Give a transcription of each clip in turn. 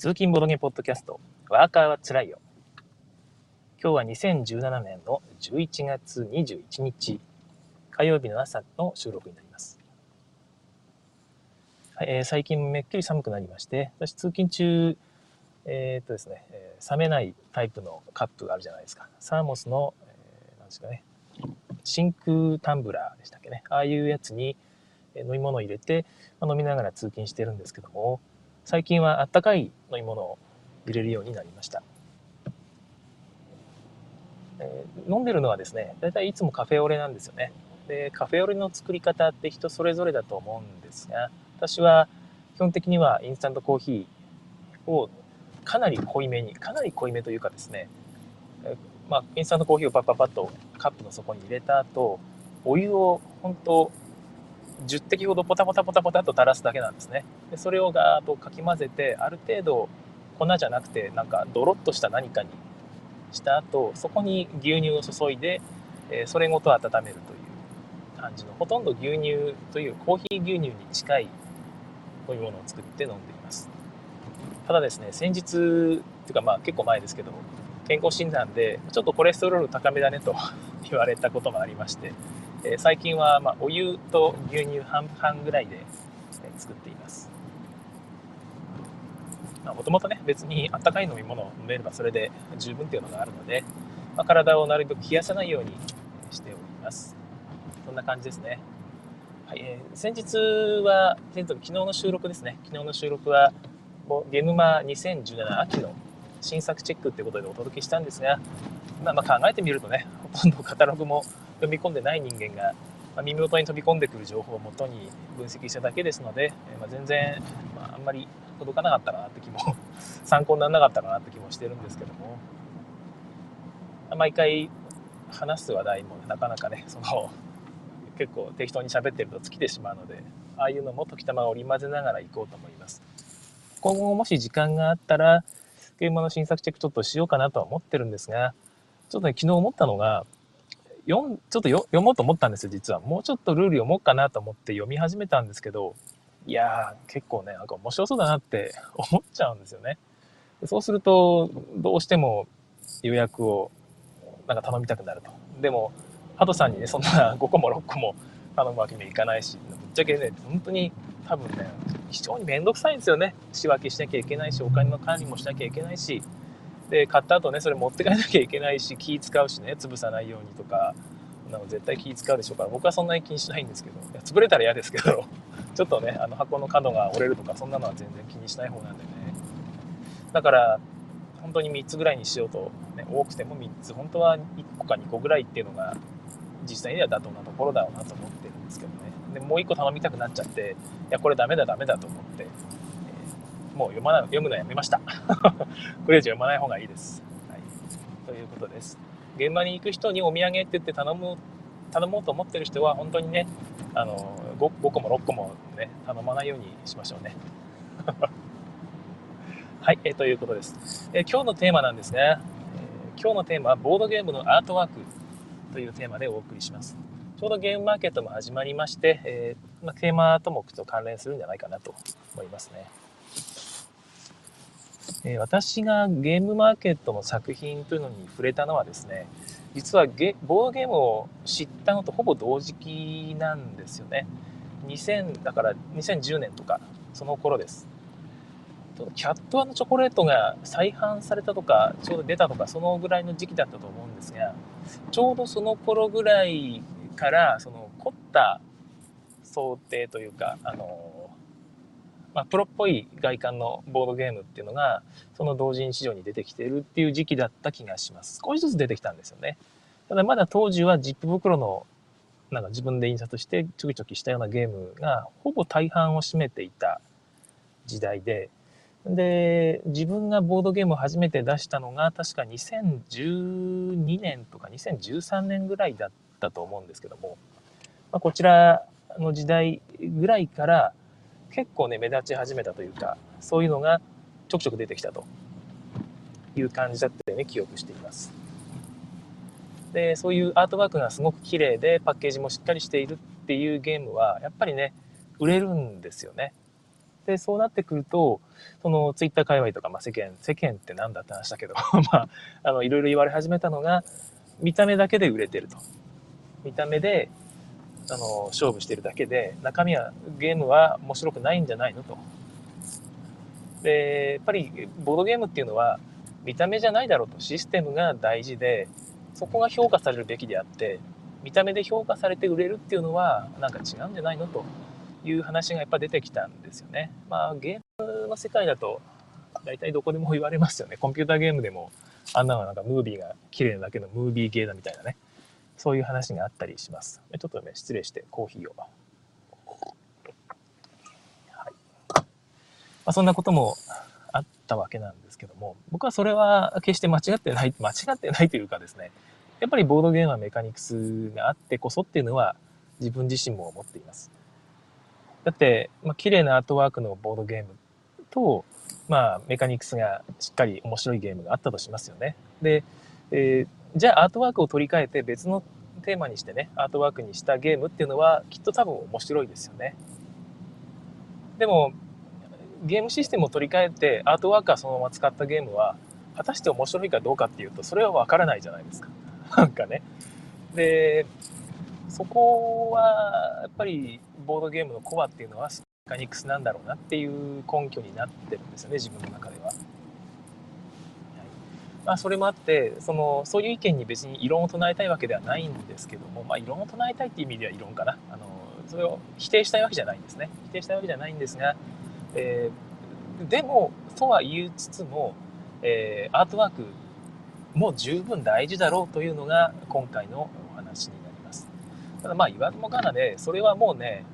通勤ボドゲポッドキャスト、ワーカーはつらいよ。今日は2017年の11月21日、火曜日の朝の収録になります。はいえー、最近めっきり寒くなりまして、私通勤中、えー、っとですね、えー、冷めないタイプのカップがあるじゃないですか。サーモスの、えー、なんですかね、真空タンブラーでしたっけね。ああいうやつに飲み物を入れて、まあ、飲みながら通勤してるんですけども、最近はあったかい飲み物を入れるようになりました。えー、飲んでるのはですね、だいたいつもカフェオレなんですよね。で、カフェオレの作り方って人それぞれだと思うんですが、私は基本的にはインスタントコーヒーをかなり濃いめに、かなり濃いめというかですね、えまあ、インスタントコーヒーをパッパッパッとカップの底に入れた後、お湯を本当10滴ほどポタポタポタポタと垂らすだけなんですね。でそれをガーッとかき混ぜて、ある程度粉じゃなくて、なんかドロッとした何かにした後、そこに牛乳を注いで、えそれごと温めるという感じの、ほとんど牛乳というコーヒー牛乳に近い飲み物を作って飲んでいます。ただですね、先日、っていうかまあ結構前ですけど、健康診断でちょっとコレステロール高めだねと 言われたこともありまして、え最近は、まあお湯と牛乳半々ぐらいで、え作っています。もともとね、別にあったかい飲み物を飲めればそれで十分っていうのがあるので、まあ、体をなるべく冷やさないようにしております。そんな感じですね。はい、えー、先日は、先日昨日の収録ですね。昨日の収録はもう、ゲムマ2017秋の新作チェックってことでお届けしたんですが、まあ、まあ考えてみるとね、ほとんどカタログも読み込んでない人間が、まあ、耳元に飛び込んでくる情報をもとに分析しただけですので、えまあ、全然、まあ、あんまり届かなかったなって気も 参考にならなかったかなって気もしてるんですけども。毎回話す話題もなかなかねその結構適当に喋ってると尽きてしまうのでああいうのも時たま織り交ぜながら行こうと思います。今後もし時間があったら現場の新作チェックちょっとしようかなとは思ってるんですがちょっとね昨日思ったのが読、ちょっと読もうと思ったんですよ、実は。もうちょっとルール読もうかなと思って読み始めたんですけど、いやー、結構ね、なんか面白そうだなって 思っちゃうんですよね。そうすると、どうしても予約をなんか頼みたくなると。でも、ハトさんにね、そんな 5個も6個も頼むわけにはいかないし、ぶっちゃけね、本当に多分ね、非常にめんどくさいんですよね。仕分けしなきゃいけないし、お金の管理もしなきゃいけないし、で買った後ねそれ持って帰らなきゃいけないし気使うしね潰さないようにとかなんか絶対気使うでしょうから僕はそんなに気にしないんですけど潰れたら嫌ですけど ちょっとねあの箱の角が折れるとかそんなのは全然気にしない方なんでね。だから本当に3つぐらいにしようと、ね、多くても3つ本当は1個か2個ぐらいっていうのが実際には妥当なところだろうなと思ってるんですけどね。でもう1個頼みたくなっちゃっていやこれダメだダメだと思ってもう読まない読むのやめました。これ以上読まない方がいいです。はい、ということです。現場に行く人にお土産って言って頼む頼もうと思ってる人は本当にねあの 5, 5個も6個もね頼まないようにしましょうね。はい、えー、ということです、えー、今日のテーマなんですね、えー、今日のテーマはボードゲームのアートワークというテーマでお送りします。ちょうどゲームマーケットも始まりまして、えーまあ、テーマともと関連するんじゃないかなと思いますね。え私がゲームマーケットの作品というのに触れたのはですね実はゲボードゲームを知ったのとほぼ同時期なんですよね。2000だから2010年とかその頃です。キャットチョコレートが再販されたとかちょうど出たとかそのぐらいの時期だったと思うんですがちょうどその頃ぐらいからその凝った想定というかあのまあ、プロっぽい外観のボードゲームっていうのが、その同人市場に出てきてるっていう時期だった気がします。少しずつ出てきたんですよね。ただまだ当時はジップ袋のなんか自分で印刷してちょきちょきしたようなゲームがほぼ大半を占めていた時代で、で、自分がボードゲームを初めて出したのが確か2012年とか2013年ぐらいだったと思うんですけども、まあ、こちらの時代ぐらいから結構ね、目立ち始めたというか、そういうのがちょくちょく出てきたという感じだったよね、記憶しています。で、そういうアートワークがすごく綺麗で、パッケージもしっかりしているっていうゲームは、やっぱりね、売れるんですよね。でそうなってくるとそのツイッター界隈とか、まあ、世間世間って何だって話だけど まあいろいろ言われ始めたのが見た目だけで売れてると見た目であの勝負してるだけで中身はゲームは面白くないんじゃないのとでやっぱりボードゲームっていうのは見た目じゃないだろうとシステムが大事でそこが評価されるべきであって見た目で評価されて売れるっていうのはなんか違うんじゃないのという話がやっぱ出てきたんですよね。まあゲームの世界だと大体どこでも言われますよね。コンピューターゲームでもあんなのなんかムービーが綺麗なだけのムービーゲーだみたいなね。そういう話があったりします。ちょっとね、失礼してコーヒーを。はいまあ、そんなこともあったわけなんですけども、僕はそれは決して間違ってない、間違ってないというかですね、やっぱりボードゲームはメカニクスがあってこそっていうのは自分自身も思っています。だって、まあ、綺麗なアートワークのボードゲームと、まあ、メカニクスがしっかり面白いゲームがあったとしますよね。で、えー、じゃあアートワークを取り替えて別のテーマにしてね、アートワークにしたゲームっていうのはきっと多分面白いですよね。でも、ゲームシステムを取り替えてアートワークはそのまま使ったゲームは果たして面白いかどうかっていうとそれはわからないじゃないですか。なんかね。で、そこはやっぱりボードゲームのコアっていうのはスカニクスなんだろうなっていう根拠になってるんですよね自分の中では。まあ、それもあってそのそういう意見に別に異論を唱えたいわけではないんですけども、まあ、異論を唱えたいっていう意味では異論かなあのそれを否定したいわけじゃないんですね否定したいわけじゃないんですが、えー、でもとは言いつつも、えー、アートワークも十分大事だろうというのが今回のお話になります。ただまあ言わずもがなで、それはもうね、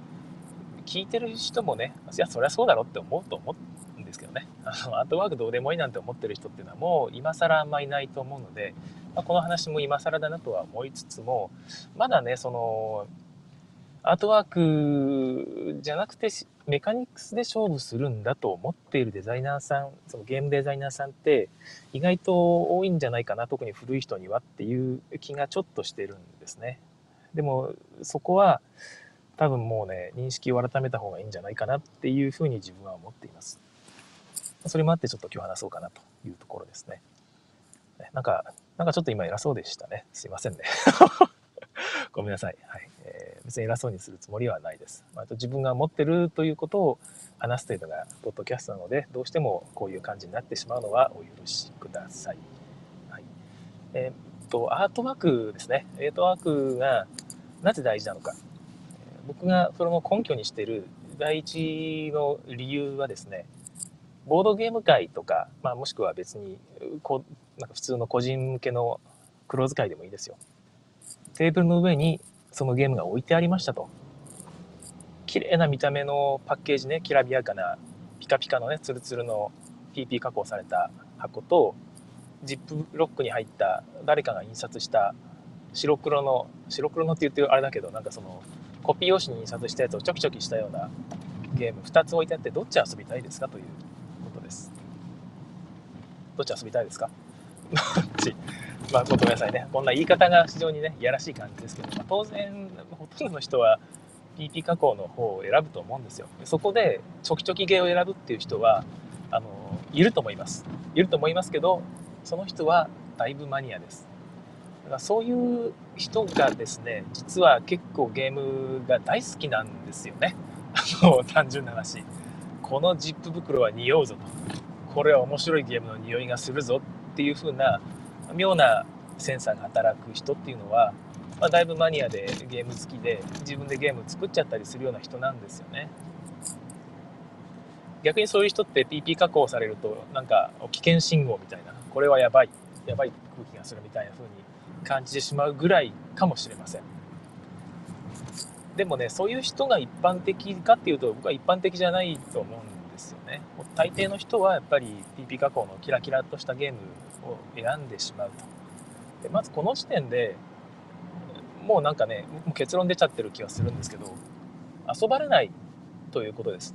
聞いてる人もね、いや、そりゃそうだろって思うと思うんですけどね。あの、アートワークどうでもいいなんて思ってる人っていうのはもう今更あんまいないと思うので、まあ、この話も今更だなとは思いつつも、まだね、その、アートワークじゃなくてメカニクスで勝負するんだと思っているデザイナーさん、そのゲームデザイナーさんって意外と多いんじゃないかな、特に古い人にはっていう気がちょっとしてるんですね。でもそこは多分もうね、認識を改めた方がいいんじゃないかなっていうふうに自分は思っています。それもあってちょっと今日話そうかなというところですね。なんか、なんかちょっと今偉そうでしたね。すいませんね。ごめんなさい。はい。えー、別に偉そうにするつもりはないです。まあ、と自分が持ってるということを話すというのが、ポッドキャストなので、どうしてもこういう感じになってしまうのはお許しください。はい。えー、っと、アートワークですね。アートワークがなぜ大事なのか。僕がそれの根拠にしている第一の理由はですね、ボードゲーム界とか、まあ、もしくは別にこなんか普通の個人向けの黒使いでもいいですよ。テーブルの上にそのゲームが置いてありましたと。綺麗な見た目のパッケージね、きらびやかなピカピカのね、ツルツルの PP 加工された箱と、ジップロックに入った誰かが印刷した白黒の、白黒のって言ってあれだけど、なんかそのコピー用紙に印刷したやつをチョキチョキしたようなゲーム2つ置いてあって、どっち遊びたいですかという。どっち遊びたいですか？どっち？まあ、ごめんなさいね。こんな言い方が非常にね、いやらしい感じですけど、まあ、当然、ほとんどの人は PP 加工の方を選ぶと思うんですよ。そこで、チョキチョキゲーを選ぶっていう人は、あの、いると思います。いると思いますけど、その人はだいぶマニアです。だからそういう人がですね、実は結構ゲームが大好きなんですよね。あの、単純な話。このジップ袋は匂うぞと。これは面白いゲームの匂いがするぞっていう風な妙なセンサーが働く人っていうのは、まあ、だいぶマニアでゲーム好きで自分でゲーム作っちゃったりするような人なんですよね。逆にそういう人って PP 加工されるとなんか危険信号みたいなこれはやばいやばい空気がするみたいな風に感じてしまうぐらいかもしれません。でもねそういう人が一般的かっていうと僕は一般的じゃないと思うんですよね大抵の人はやっぱり PP 加工のキラキラとしたゲームを選んでしまうと。でまずこの時点でもうなんかねもう結論出ちゃってる気がするんですけど遊ばれないということです。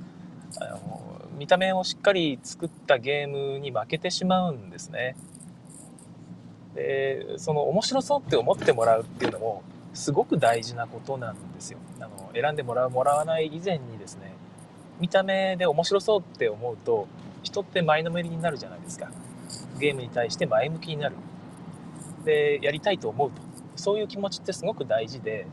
あの見た目をしっかり作ったゲームに負けてしまうんですね。でその面白そうって思ってもらうっていうのもすごく大事なことなんですよ。あの選んでもらうもらわない以前にですね見た目で面白そうって思うと人って前のめりになるじゃないですか。ゲームに対して前向きになる。でやりたいと思うと。そういう気持ちってすごく大事で、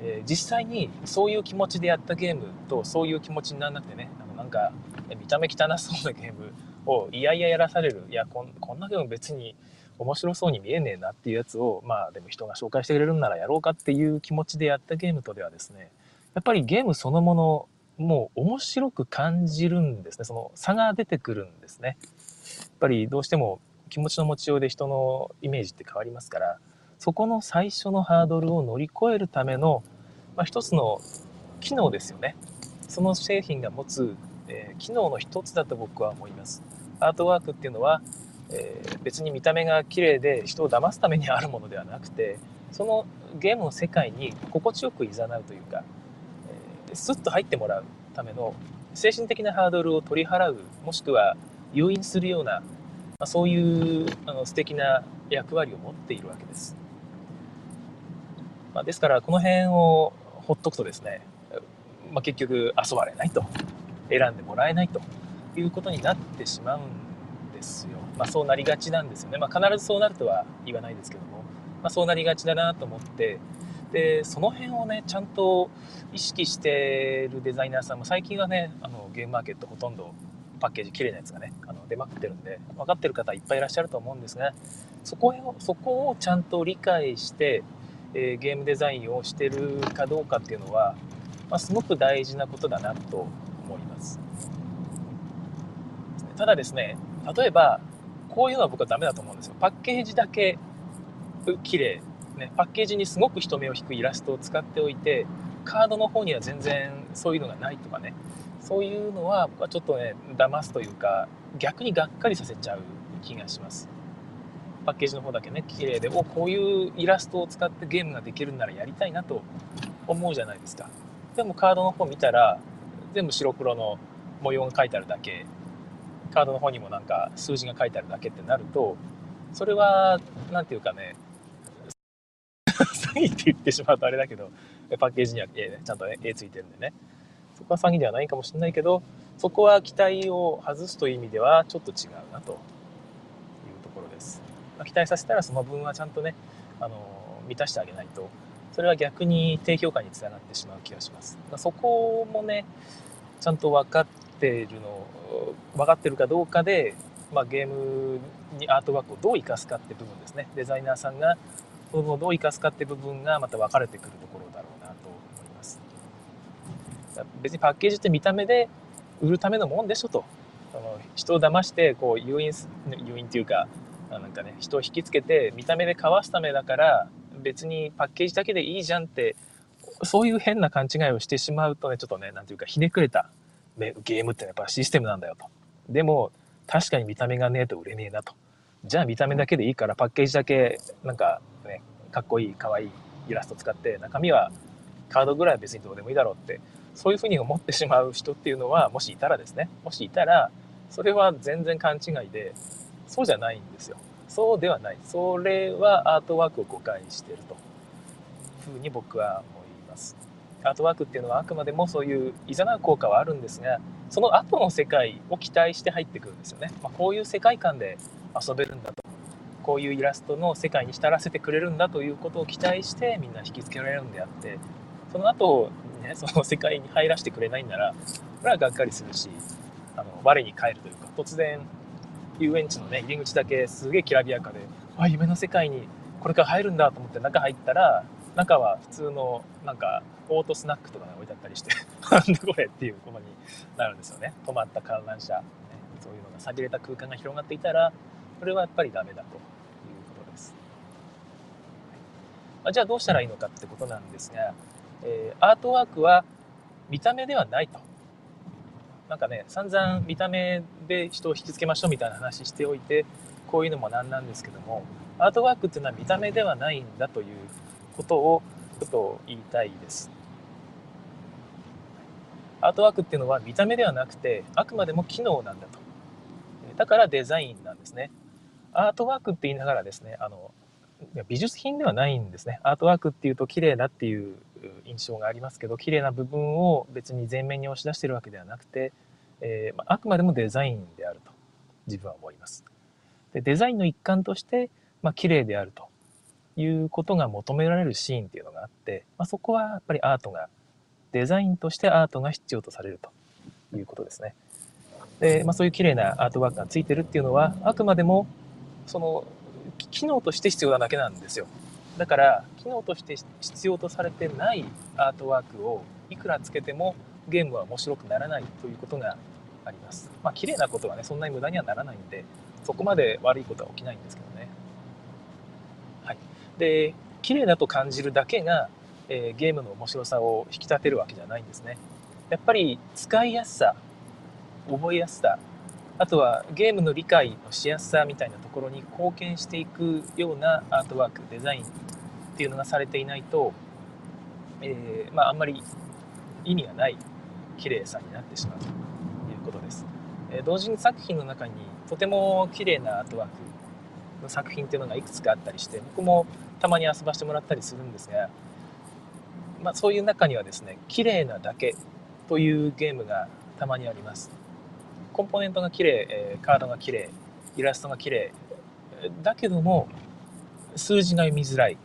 えー、実際にそういう気持ちでやったゲームとそういう気持ちにならなくてねあのなんか見た目汚そうなゲームをいやいややらされる。いやこんこんなゲーム別に面白そうに見えねえなっていうやつをまあでも人が紹介してくれるんならやろうかっていう気持ちでやったゲームとではですねやっぱりゲームそのものもう面白く感じるんですね。その差が出てくるんですね。やっぱりどうしても気持ちの持ちようで人のイメージって変わりますからそこの最初のハードルを乗り越えるための、まあ、一つの機能ですよね。その製品が持つ、えー、機能の一つだと僕は思います。アートワークっていうのは、えー、別に見た目が綺麗で人を騙すためにあるものではなくてそのゲームの世界に心地よく誘うというか、えー、スッと入ってもらうための精神的なハードルを取り払うもしくは誘引するような、まあ、そういうあの素敵な役割を持っているわけです。まあ、ですからこの辺をほっとくとですね、まあ、結局遊ばれないと選んでもらえないということになってしまうんですよ。ま、そうなりがちなんですよね。ま、必ずそうなるとは言わないですけども、ま、そうなりがちだなと思ってでその辺をねちゃんと意識してるデザイナーさんも最近はねあのゲームマーケットほとんどパッケージ綺麗なやつがねあの出まくってるんで分かってる方いっぱいいらっしゃると思うんですがそこをそこをちゃんと理解して、えー、ゲームデザインをしてるかどうかっていうのは、まあ、すごく大事なことだなと思います。ただですね例えばこういうのは僕はダメだと思うんですよ。パッケージだけ綺麗ね、パッケージにすごく人目を引くイラストを使っておいてカードの方には全然そういうのがないとかね。そういうのは僕はちょっとね騙すというか逆にがっかりさせちゃう気がします。パッケージの方だけね綺麗でおこういうイラストを使ってゲームができるならやりたいなと思うじゃないですか。でもカードの方見たら全部白黒の模様が書いてあるだけ。カードの方にもなんか数字が書いてあるだけってなるとそれは何て言うかね詐欺って言ってしまうとあれだけど、パッケージには絵、ちゃんとね、絵ついてるんでね。そこは詐欺ではないかもしれないけど、そこは期待を外すという意味ではちょっと違うなというところです。まあ、期待させたらその分はちゃんとね、あの、満たしてあげないと、それは逆に低評価につながってしまう気がします。まそこもね、ちゃんと分かってるの、分かってるかどうかで、まあ、ゲームにアートワークをどう生かすかって部分ですね。デザイナーさんがそのどう生かすかって部分がまた分かれてくるところだろうなと思います。別にパッケージって見た目で売るためのもんでしょと。その人を騙してこう誘引誘引っていうかなんかね人を引きつけて見た目でかわすためだから別にパッケージだけでいいじゃんってそういう変な勘違いをしてしまうとねちょっとね何ていうかひねくれたゲームってやっぱシステムなんだよと。でも確かに見た目がねえと売れねえなと。じゃあ見た目だけでいいからパッケージだけなんかねかっこいいかわいいイラスト使って中身はカードぐらいは別にどうでもいいだろうってそういうふうに思ってしまう人っていうのはもしいたらですね。もしいたらそれは全然勘違いでそうじゃないんですよ。そうではない。それはアートワークを誤解してるとふうに僕は思います。アートワークっていうのはあくまでもそういういざなう効果はあるんですがその後の世界を期待して入ってくるんですよね、まあ、こういう世界観で遊べるんだと。こういうイラストの世界に浸らせてくれるんだということを期待してみんな引きつけられるんであってその後、ね その世界に入らせてくれないんならこれはがっかりするしあの我に返るというか突然遊園地のね入り口だけすげえきらびやかであ夢の世界にこれから入るんだと思って中入ったら中は普通のなんかオートスナックとかが置いてあったりしてなんでこれっていうことになるんですよね。止まった観覧車、ね、そういうのが寂れた空間が広がっていたらこれはやっぱりダメだということです。まあ、じゃあどうしたらいいのかってことなんですが、えー、アートワークは見た目ではないと。なんかね、散々見た目で人を引きつけましょうみたいな話しておいて、こういうのもなんなんですけども、アートワークっていうのは見た目ではないんだということをちょっと言いたいです。アートワークっていうのは見た目ではなくて、あくまでも機能なんだと。だからデザインなんですね。アートワークって言いながらですね、あの、美術品ではないんですね。アートワークっていうと綺麗だっていう印象がありますけど綺麗な部分を別に前面に押し出してるわけではなくて、えー、あくまでもデザインであると自分は思います。でデザインの一環として、まあ、綺麗であるということが求められるシーンっていうのがあって、まあ、そこはやっぱりアートがデザインとしてアートが必要とされるということですね。で、まあ、そういう綺麗なアートワークがついてるっていうのはあくまでもその機能として必要なだけなんですよ。だから機能として必要とされてないアートワークをいくらつけてもゲームは面白くならないということがあります。まあ綺麗なことはねそんなに無駄にはならないんでそこまで悪いことは起きないんですけどね。はい。で綺麗だと感じるだけが、えー、ゲームの面白さを引き立てるわけじゃないんですね。やっぱり使いやすさ覚えやすさあとはゲームの理解のしやすさみたいなところに貢献していくようなアートワークデザインっていうのがされていないと、えー、まあ、あんまり意味がない綺麗さになってしまうということです。えー、同人作品の中にとても綺麗なアートワークの作品っていうのがいくつかあったりして僕もたまに遊ばせてもらったりするんですが、まあ、そういう中にはですね綺麗なだけというゲームがたまにあります。コンポーネントが綺麗、えカードが綺麗イラストが綺麗だけども数字が読みづらい。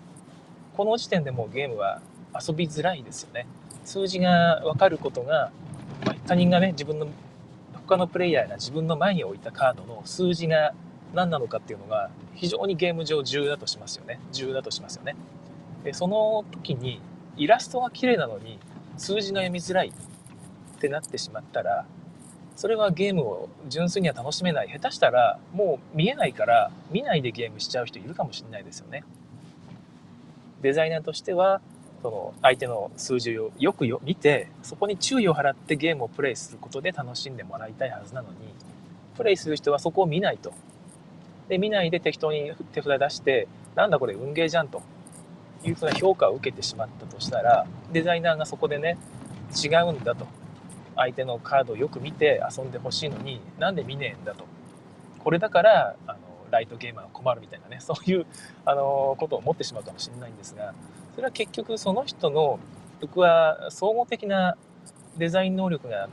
この時点でもうゲームは遊びづらいですよね。数字が分かることが、ま、他人がね自分の他のプレイヤーが自分の前に置いたカードの数字が何なのかっていうのが非常にゲーム上重要だとしますよね。重要だとしますよね。でその時にイラストが綺麗なのに数字が読みづらいってなってしまったらそれはゲームを純粋には楽しめない。下手したらもう見えないから見ないでゲームしちゃう人いるかもしれないですよね。デザイナーとしてはその相手の数字をよくよ見てそこに注意を払ってゲームをプレイすることで楽しんでもらいたいはずなのにプレイする人はそこを見ないと。で見ないで適当に手札出してなんだこれ運ゲーじゃんと。いうふうな評価を受けてしまったとしたらデザイナーがそこでね違うんだと。相手のカードをよく見て遊んでほしいのになんで見ねえんだとこれだからあのライトゲーマーは困るみたいなね そういうあのことを思ってしまうかもしれないんですがそれは結局その人の僕は総合的なデザイン能力が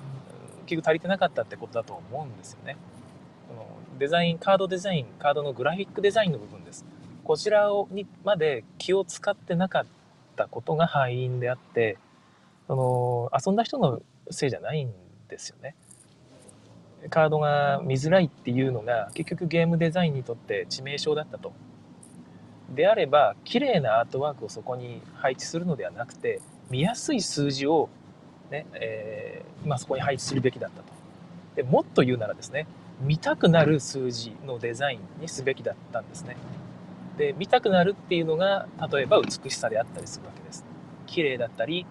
結局足りてなかったってことだと思うんですよね。このデザインカードデザインカードのグラフィックデザインの部分ですこちらをにまで気を使ってなかったことが敗因であってその遊んだ人のせいじゃないんですよね。カードが見づらいっていうのが結局ゲームデザインにとって致命傷だったと。であれば綺麗なアートワークをそこに配置するのではなくて見やすい数字をね、えー、まあ、そこに配置するべきだったと。でもっと言うならですね見たくなる数字のデザインにすべきだったんですね。で見たくなるっていうのが例えば美しさであったりするわけです。綺麗だったり、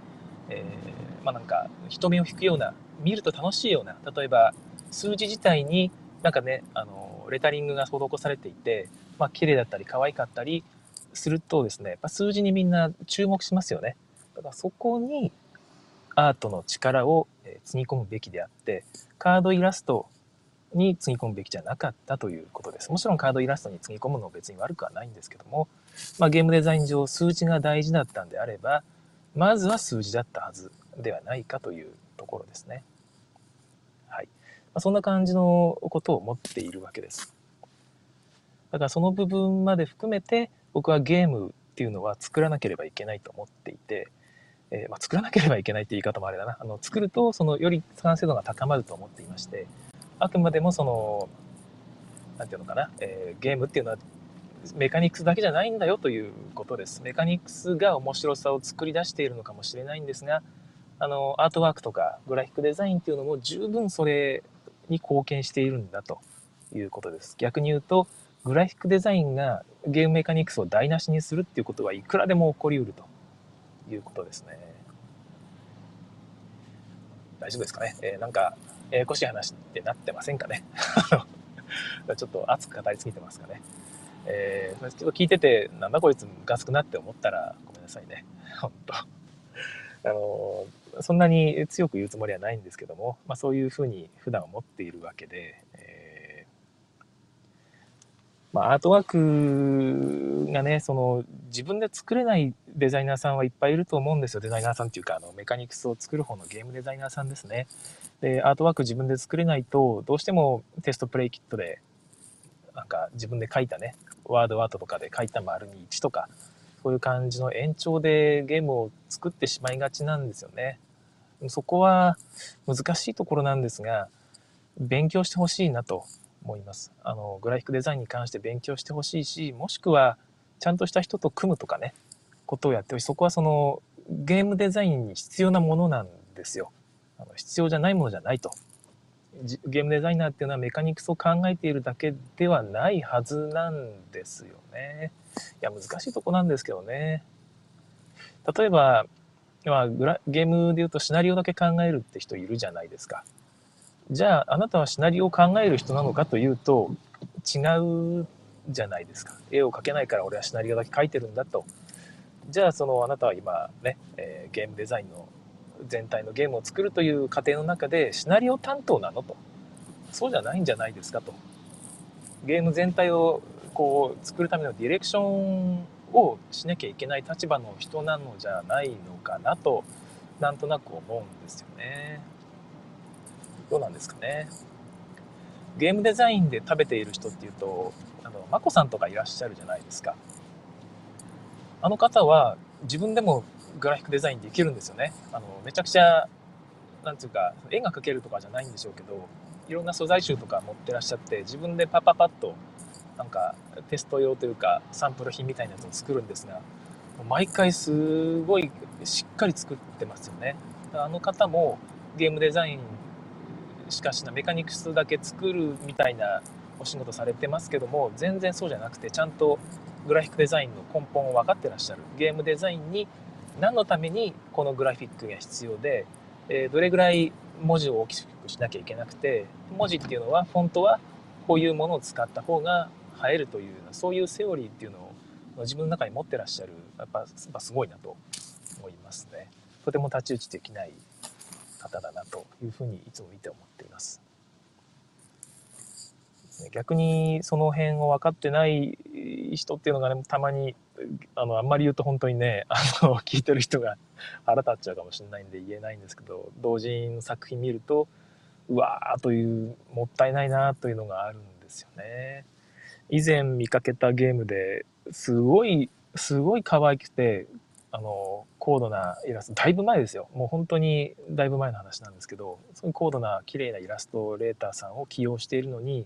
えーまあ、なんか人目を引くような見ると楽しいような例えば数字自体になんかねあのレタリングが施されていて、まあ綺麗だったり可愛かったりするとですねやっぱ数字にみんな注目しますよね。だからそこにアートの力をつぎ込むべきであってカードイラストにつぎ込むべきじゃなかったということです。もちろんカードイラストにつぎ込むのは別に悪くはないんですけども、まあ、ゲームデザイン上数字が大事だったんであればまずは数字だったはずではないかというところですね。はい。まあ、そんな感じのことを思っているわけです。だからその部分まで含めて僕はゲームっていうのは作らなければいけないと思っていて、えー、まあ、作らなければいけないって言い方もあれだな。あの作るとそのより完成度が高まると思っていまして、あくまでもその、なんていうのかな、えー、ゲームっていうのはメカニクスだけじゃないんだよということです。メカニクスが面白さを作り出しているのかもしれないんですが、あの、アートワークとかグラフィックデザインっていうのも十分それに貢献しているんだということです。逆に言うと、グラフィックデザインがゲームメカニクスを台無しにするっていうことはいくらでも起こりうるということですね。大丈夫ですかね？えー、なんか、ややこしい話ってなってませんかね？ちょっと熱く語りすぎてますかね？えー、ちょっと聞いてて、なんだこいつムカつくなって思ったらごめんなさいね。本当あのそんなに強く言うつもりはないんですけども、まあ、そういうふうに普段思っているわけで、えまあ、アートワークがね、その自分で作れないデザイナーさんはいっぱいいると思うんですよ。デザイナーさんっていうか、あのメカニクスを作る方のゲームデザイナーさんですね。で、アートワーク自分で作れないと、どうしてもテストプレイキットで、なんか自分で書いたね、ワードアートとかで書いた丸に1とか、そういう感じの延長でゲームを作ってしまいがちなんですよね。そこは難しいところなんですが、勉強してほしいなと思います。あの、グラフィックデザインに関して勉強してほしいし、もしくは、ちゃんとした人と組むとかね、ことをやってほしい。そこはその、ゲームデザインに必要なものなんですよ。あの必要じゃないものじゃないと。ゲームデザイナーっていうのはメカニクスを考えているだけではないはずなんですよね。いや、難しいとこなんですけどね。例えば、まあ、ゲームで言うとシナリオだけ考えるって人いるじゃないですか。じゃあ、あなたはシナリオを考える人なのかというと、違うじゃないですか。絵を描けないから俺はシナリオだけ描いてるんだと。じゃあ、そのあなたは今ね、えー、ゲームデザインの全体のゲームを作るという過程の中でシナリオ担当なのと。そうじゃないんじゃないですかと。ゲーム全体をこう作るためのディレクションをしなきゃいけない立場の人なのじゃないのかなと、なんとなく思うんですよね。どうなんですかね。ゲームデザインで食べている人っていうと、あの、まこさんとかいらっしゃるじゃないですか。あの方は自分でもグラフィックデザインできるんですよね。あの、めちゃくちゃ、なんていうか、絵が描けるとかじゃないんでしょうけど、いろんな素材集とか持ってらっしゃって、自分でパパパッと、なんかテスト用というか、サンプル品みたいなやつを作るんですが、毎回すごいしっかり作ってますよね。あの方もゲームデザインしかしなメカニクスだけ作るみたいなお仕事されてますけども全然そうじゃなくてちゃんとグラフィックデザインの根本を分かってらっしゃるゲームデザインに何のためにこのグラフィックが必要で、えー、どれぐらい文字を大きくしなきゃいけなくて文字っていうのはフォントはこういうものを使った方が映えるというそういうセオリーっていうのを自分の中に持ってらっしゃるやっぱすごいなと思いますね。とても太刀打ちできない方だなというふうにいつも見て思っています。逆にその辺を分かってない人っていうのがね、たまに、あの、あんまり言うと本当にね、あの、聞いてる人が 腹立っちゃうかもしれないんで言えないんですけど、同人の作品見ると、うわーという、もったいないなというのがあるんですよね。以前見かけたゲームですごい、すごい可愛くて、あの、高度なイラスト、だいぶ前ですよ。もう本当にだいぶ前の話なんですけど、そうい高度な綺麗なイラストレーターさんを起用しているのに、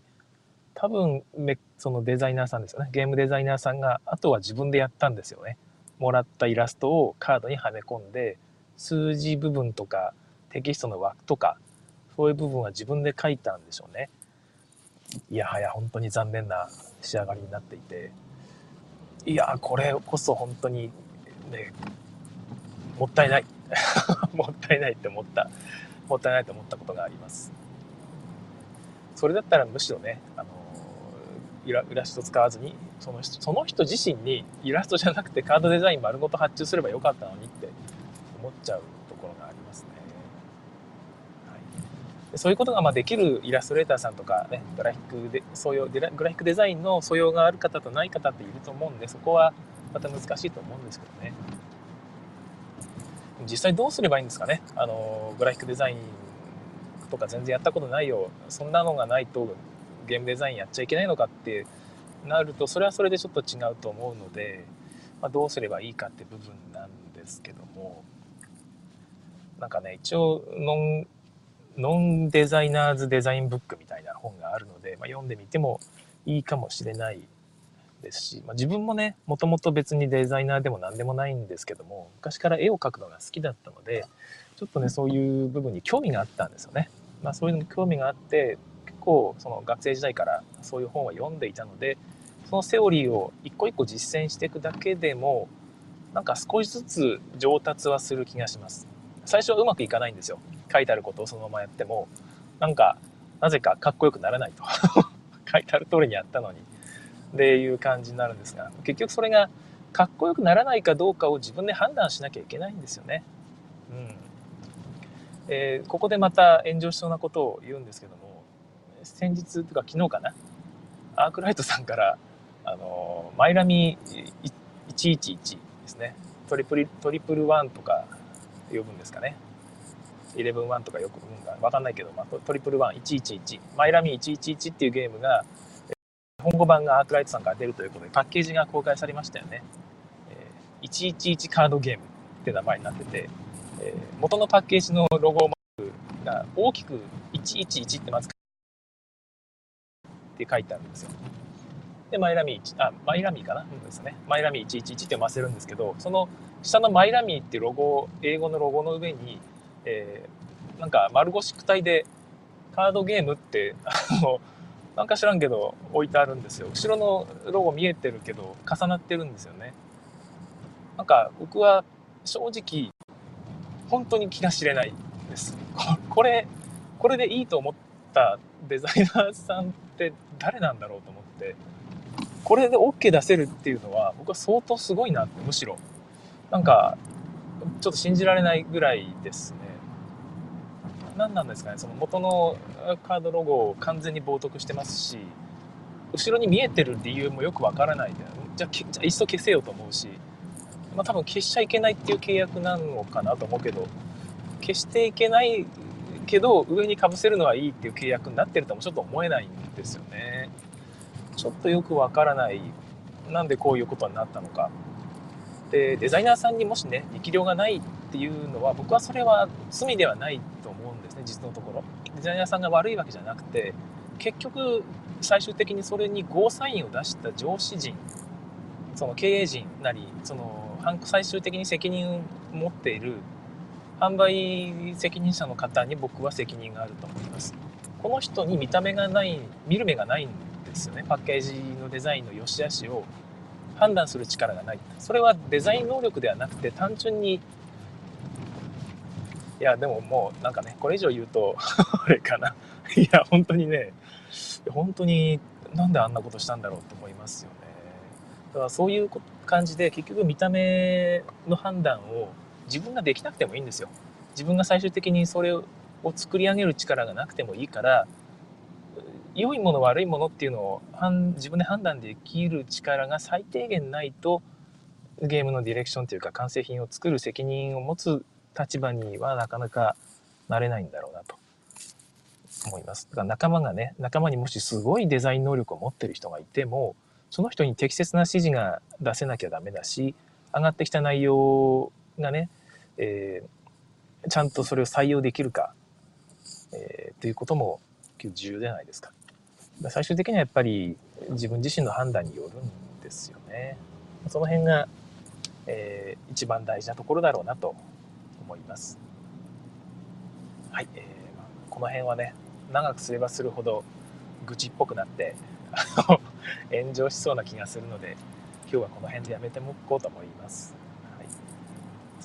多分そのデザイナーさんですよね。ゲームデザイナーさんが、あとは自分でやったんですよね。もらったイラストをカードにはめ込んで、数字部分とかテキストの枠とか、そういう部分は自分で書いたんでしょうね。いやはや本当に残念な仕上がりになっていて、いやこれこそ本当にね、もったいない。もったいないって思った、もったいないと思ったことがあります。それだったらむしろね、あのイラスト使わずにその人、その人自身にイラストじゃなくてカードデザイン丸ごと発注すればよかったのにって思っちゃうところがありますね。はい、そういうことがまあできるイラストレーターさんとかね、グラフィックで、そういうグラフィックデザインの素養がある方とない方っていると思うんで、そこはまた難しいと思うんですけどね。実際どうすればいいんですかね。あの、グラフィックデザインとか全然やったことないよ。そんなのがないとゲームデザインやっちゃいけないのかってなると、それはそれでちょっと違うと思うので、まあ、どうすればいいかって部分なんですけども、なんかね、一応ノン、ノンデザイナーズデザインブックみたいな本があるので、まあ、読んでみてもいいかもしれないですし、まあ、自分もね、もともと別にデザイナーでも何でもないんですけども、昔から絵を描くのが好きだったので、ちょっとね、そういう部分に興味があったんですよね。まあそういうのに興味があって、構その学生時代からそういう本は読んでいたので、そのセオリーを一個一個実践していくだけでも、なんか少しずつ上達はする気がします。最初はうまくいかないんですよ。書いてあることをそのままやっても、なんか、なぜかかっこよくならないと。書いてある通りにやったのに。っていう感じになるんですが結局それがかっこよくならないかどうかを自分で判断しなきゃいけないんですよね。うんえー、ここでまた炎上しそうなことを言うんですけども先日とか昨日かな。アークライトさんからあのマイラミ111ですね。トリプルトリプルワンとか呼ぶんですかね。イレブンワンとかよくうんか分かんないけど、まあ、トリプルワン111マイラミ111っていうゲームが日本語版がアークライトさんから出るということでパッケージが公開されましたよね、えー、111カードゲームって名前になってて、えー、元のパッケージのロゴマークが大きく111ってまずって書いてあるんですよ。でマイラミーあマイラミーかな、うんですね。マイラミー111って読ませるんですけどその下のマイラミーってロゴ英語のロゴの上に、えー、なんか丸腰躯体でカードゲームってあのなんか知らんけど置いてあるんですよ。後ろのロゴ見えてるけど重なってるんですよね。なんか僕は正直本当に気が知れないです。これこれでいいと思ったデザイナーさんって誰なんだろうと思って。これで OK 出せるっていうのは僕は相当すごいなってむしろ。なんかちょっと信じられないぐらいですね。何なんですかねその元のカードロゴを完全に冒涜してますし後ろに見えてる理由もよくわからないでじゃあじゃあいっそ消せよと思うし、まあ、多分消しちゃいけないっていう契約なのかなと思うけど消していけないけど上にかぶせるのはいいっていう契約になってるともちょっと思えないんですよね。ちょっとよくわからない。なんでこういうことになったのか。でデザイナーさんにもしね力量がないっていうのは僕はそれは罪ではないと思うんですね実のところ。デザイナーさんが悪いわけじゃなくて結局最終的にそれにゴーサインを出した上司陣その経営陣なりその最終的に責任を持っている販売責任者の方に僕は責任があると思います。この人に見た目がない見る目がないんですよね。パッケージのデザインの良し悪しを判断する力がない。それはデザイン能力ではなくて単純にいやでももうなんかねこれ以上言うと あれかな。いや本当にね本当になんであんなことしたんだろうと思いますよね。だからそういう感じで結局見た目の判断を自分ができなくてもいいんですよ自分が最終的にそれを作り上げる力がなくてもいいから良いもの悪いものっていうのを自分で判断できる力が最低限ないとゲームのディレクションというか完成品を作る責任を持つ立場にはなかなかなれないんだろうなと思います。だから仲間がね仲間にもしすごいデザイン能力を持ってる人がいてもその人に適切な指示が出せなきゃダメだし上がってきた内容がね、えー、ちゃんとそれを採用できるか、えー、ということも重要じゃないですか。最終的にはやっぱり自分自身の判断によるんですよね。その辺が、えー、一番大事なところだろうなと思います。はい、えー、この辺はね長くすればするほど愚痴っぽくなって炎上しそうな気がするので今日はこの辺でやめておこうと思います。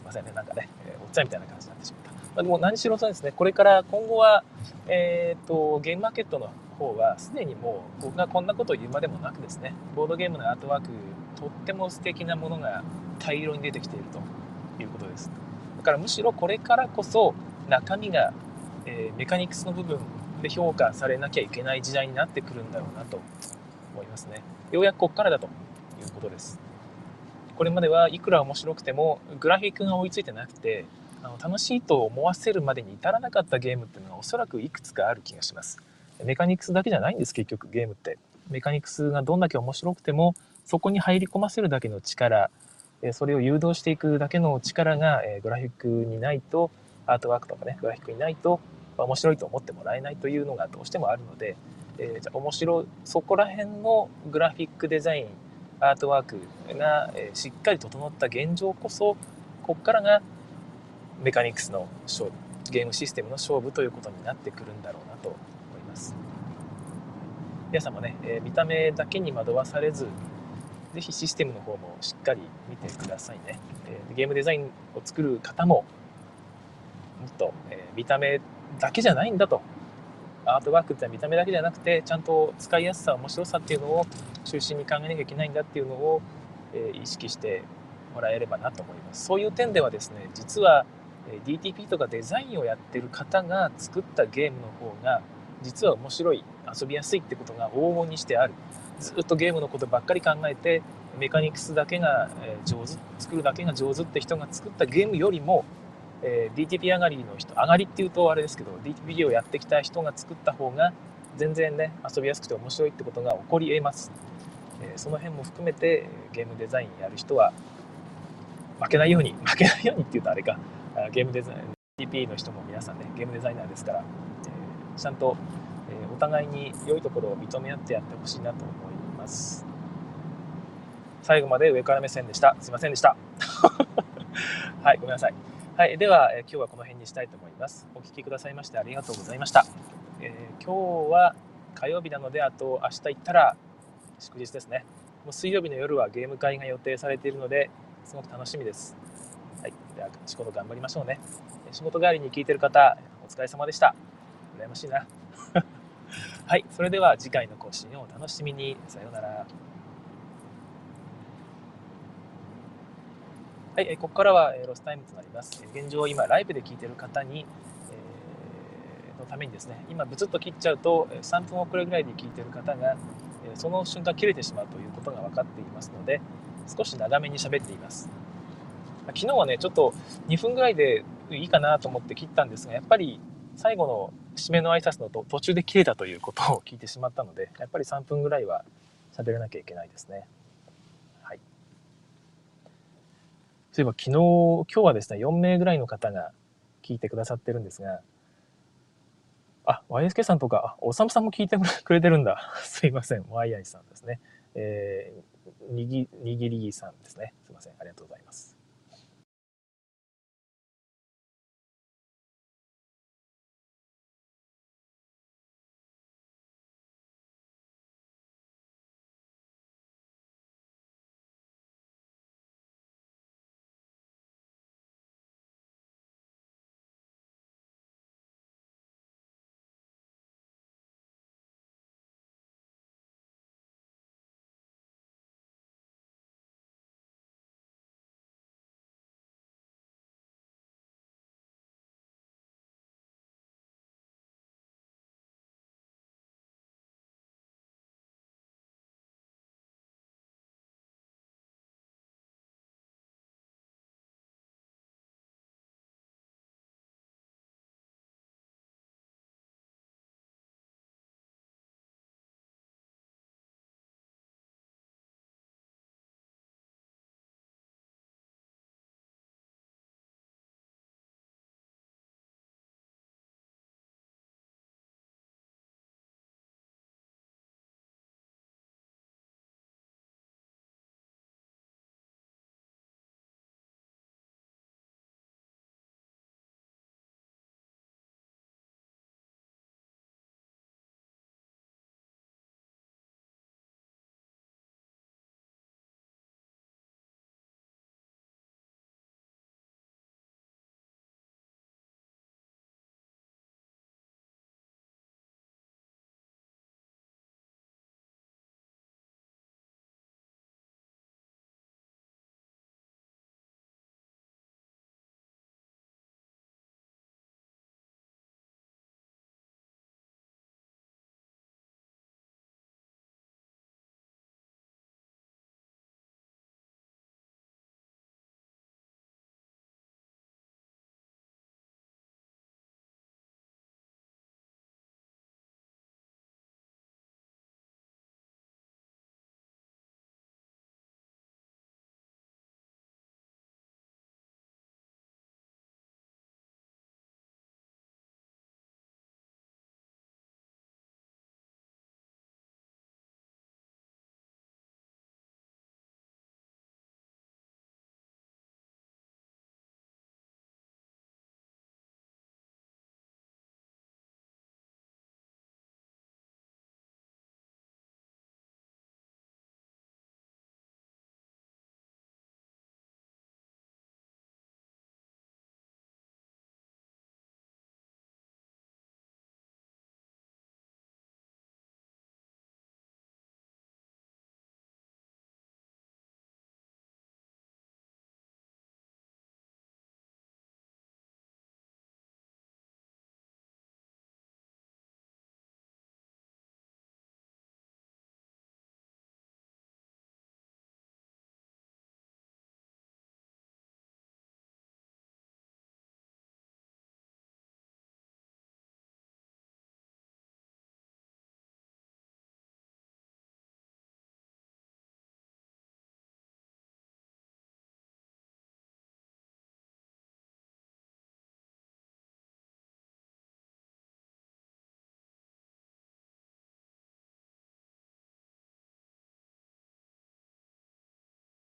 ませんね。なんかね、えー、おっちゃんみたいな感じになってしまった。まあ、でも何しろそうですね。これから今後は、えーとゲームマーケットの方はすでにもう僕がこんなことを言うまでもなくですねボードゲームのアートワークとっても素敵なものが大量に出てきているということです。だからむしろこれからこそ中身が、えー、メカニクスの部分で評価されなきゃいけない時代になってくるんだろうなと思いますね。ようやくここからだということです。これまではいくら面白くてもグラフィックが追いついてなくてあの楽しいと思わせるまでに至らなかったゲームっていうのがおそらくいくつかある気がします。メカニクスだけじゃないんです結局ゲームって。メカニクスがどんだけ面白くてもそこに入り込ませるだけの力それを誘導していくだけの力がグラフィックにないとアートワークとかねグラフィックにないと面白いと思ってもらえないというのがどうしてもあるので、えー、じゃ面白そこら辺のグラフィックデザインアートワークが、えしっかり整った現状こそここからがメカニクスの勝負ゲームシステムの勝負ということになってくるんだろうなと思います。皆さんもね、え、見た目だけに惑わされず是非システムの方もしっかり見てくださいね、え、ゲームデザインを作る方ももっと、え、見た目だけじゃないんだとアートワークって見た目だけじゃなくてちゃんと使いやすさ面白さっていうのを中心に考えなきゃいけないんだっていうのを、え意識してもらえればなと思います。そういう点ではですね実は DTP とかデザインをやってる方が作ったゲームの方が実は面白い遊びやすいってことが往々にしてある。ずっとゲームのことばっかり考えてメカニクスだけが上手作るだけが上手って人が作ったゲームよりも、えー、DTP 上がりの人上がりっていうとあれですけど DTP をやってきた人が作った方が全然ね遊びやすくて面白いってことが起こりえます、えー、その辺も含めてゲームデザインやる人は負けないように 負けないようにって言うとあれか。ゲームデザイン DTP の人も皆さんねゲームデザイナーですから、えー、ちゃんと、えー、お互いに良いところを認め合ってやってほしいなと思います。最後まで上から目線でした。すいませんでした。はいごめんなさい。はい、では、え今日はこの辺にしたいと思います。お聴きくださいましてありがとうございました。えー、今日は火曜日なので、あと明日行ったら祝日ですね。もう水曜日の夜はゲーム会が予定されているので、すごく楽しみです。はい、では仕事頑張りましょうね。仕事帰りに聞いてる方、お疲れ様でした。羨ましいな。はい、それでは次回の更新をお楽しみに。さようなら。はい、ここからはロスタイムとなります。現状、今、ライブで聞いている方に、えー、のためにですね、今、ブツッと切っちゃうと、3分遅れぐらいで聞いている方が、その瞬間切れてしまうということが分かっていますので、少し長めに喋っています。昨日はね、ちょっと2分ぐらいでいいかなと思って切ったんですが、やっぱり最後の締めの挨拶のと途中で切れたということを聞いてしまったので、やっぱり3分ぐらいは喋らなきゃいけないですね。そういえば昨日、今日はですね、4名ぐらいの方が聞いてくださってるんですが、あ、YSK さんとか、おさむさんも聞いてくれてるんだ。すいません。ワイアイさんですね。えー、にぎ、にぎりさんですね。すいません。ありがとうございます。